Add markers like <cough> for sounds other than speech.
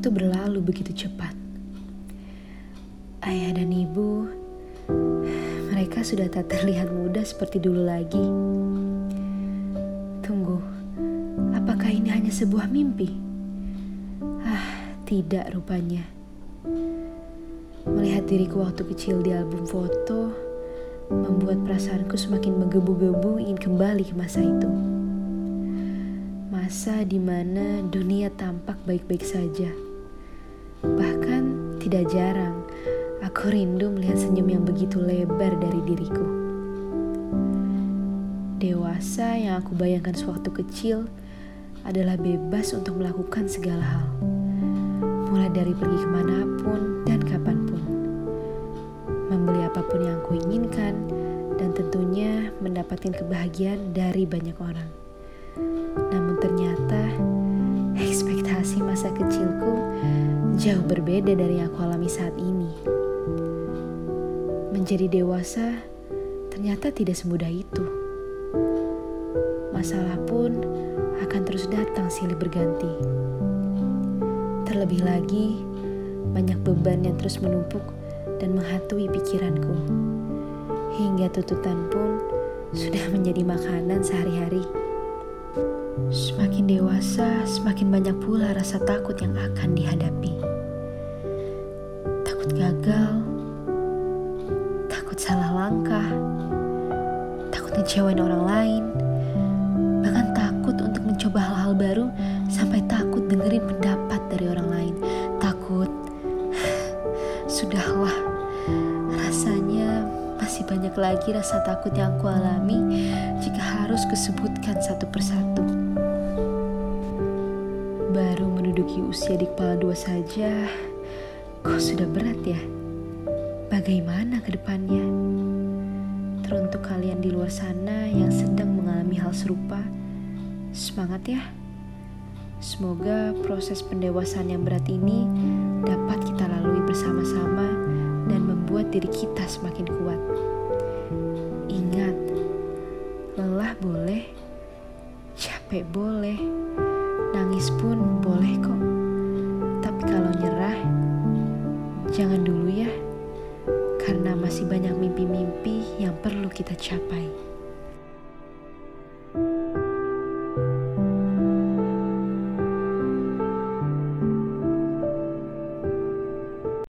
Waktu berlalu begitu cepat. Ayah dan ibu, mereka sudah tak terlihat muda seperti dulu lagi. Tunggu, apakah ini hanya sebuah mimpi? Ah, tidak rupanya. Melihat diriku waktu kecil di album foto, membuat perasaanku semakin menggebu-gebu ingin kembali ke masa itu masa di mana dunia tampak baik-baik saja. Bahkan tidak jarang aku rindu melihat senyum yang begitu lebar dari diriku. Dewasa yang aku bayangkan sewaktu kecil adalah bebas untuk melakukan segala hal. Mulai dari pergi ke mana pun dan kapan pun. Membeli apa pun yang aku inginkan dan tentunya mendapatkan kebahagiaan dari banyak orang. Namun ekspektasi masa kecilku jauh berbeda dari yang aku alami saat ini. Menjadi dewasa ternyata tidak semudah itu. Masalah pun akan terus datang silih berganti. Terlebih lagi, banyak beban yang terus menumpuk dan menghantui pikiranku. Hingga tuntutan pun sudah menjadi makanan sehari-hari. Semakin dewasa, semakin banyak pula rasa takut yang akan dihadapi. Takut gagal, takut salah langkah, takut ngecewain orang lain, bahkan takut untuk mencoba hal-hal baru sampai takut dengerin pendapat dari orang lain. Takut, <sighs> sudahlah, rasanya masih banyak lagi rasa takut yang aku alami jika harus kusebutkan satu persatu. Baru menduduki usia di kepala dua saja, kok sudah berat ya? Bagaimana ke depannya? Teruntuk kalian di luar sana yang sedang mengalami hal serupa, semangat ya! Semoga proses pendewasaan yang berat ini dapat kita lalui bersama-sama dan membuat diri kita semakin kuat. Ingat, lelah boleh, capek boleh, Nangis pun boleh kok. Tapi kalau nyerah, jangan dulu ya. Karena masih banyak mimpi-mimpi yang perlu kita capai.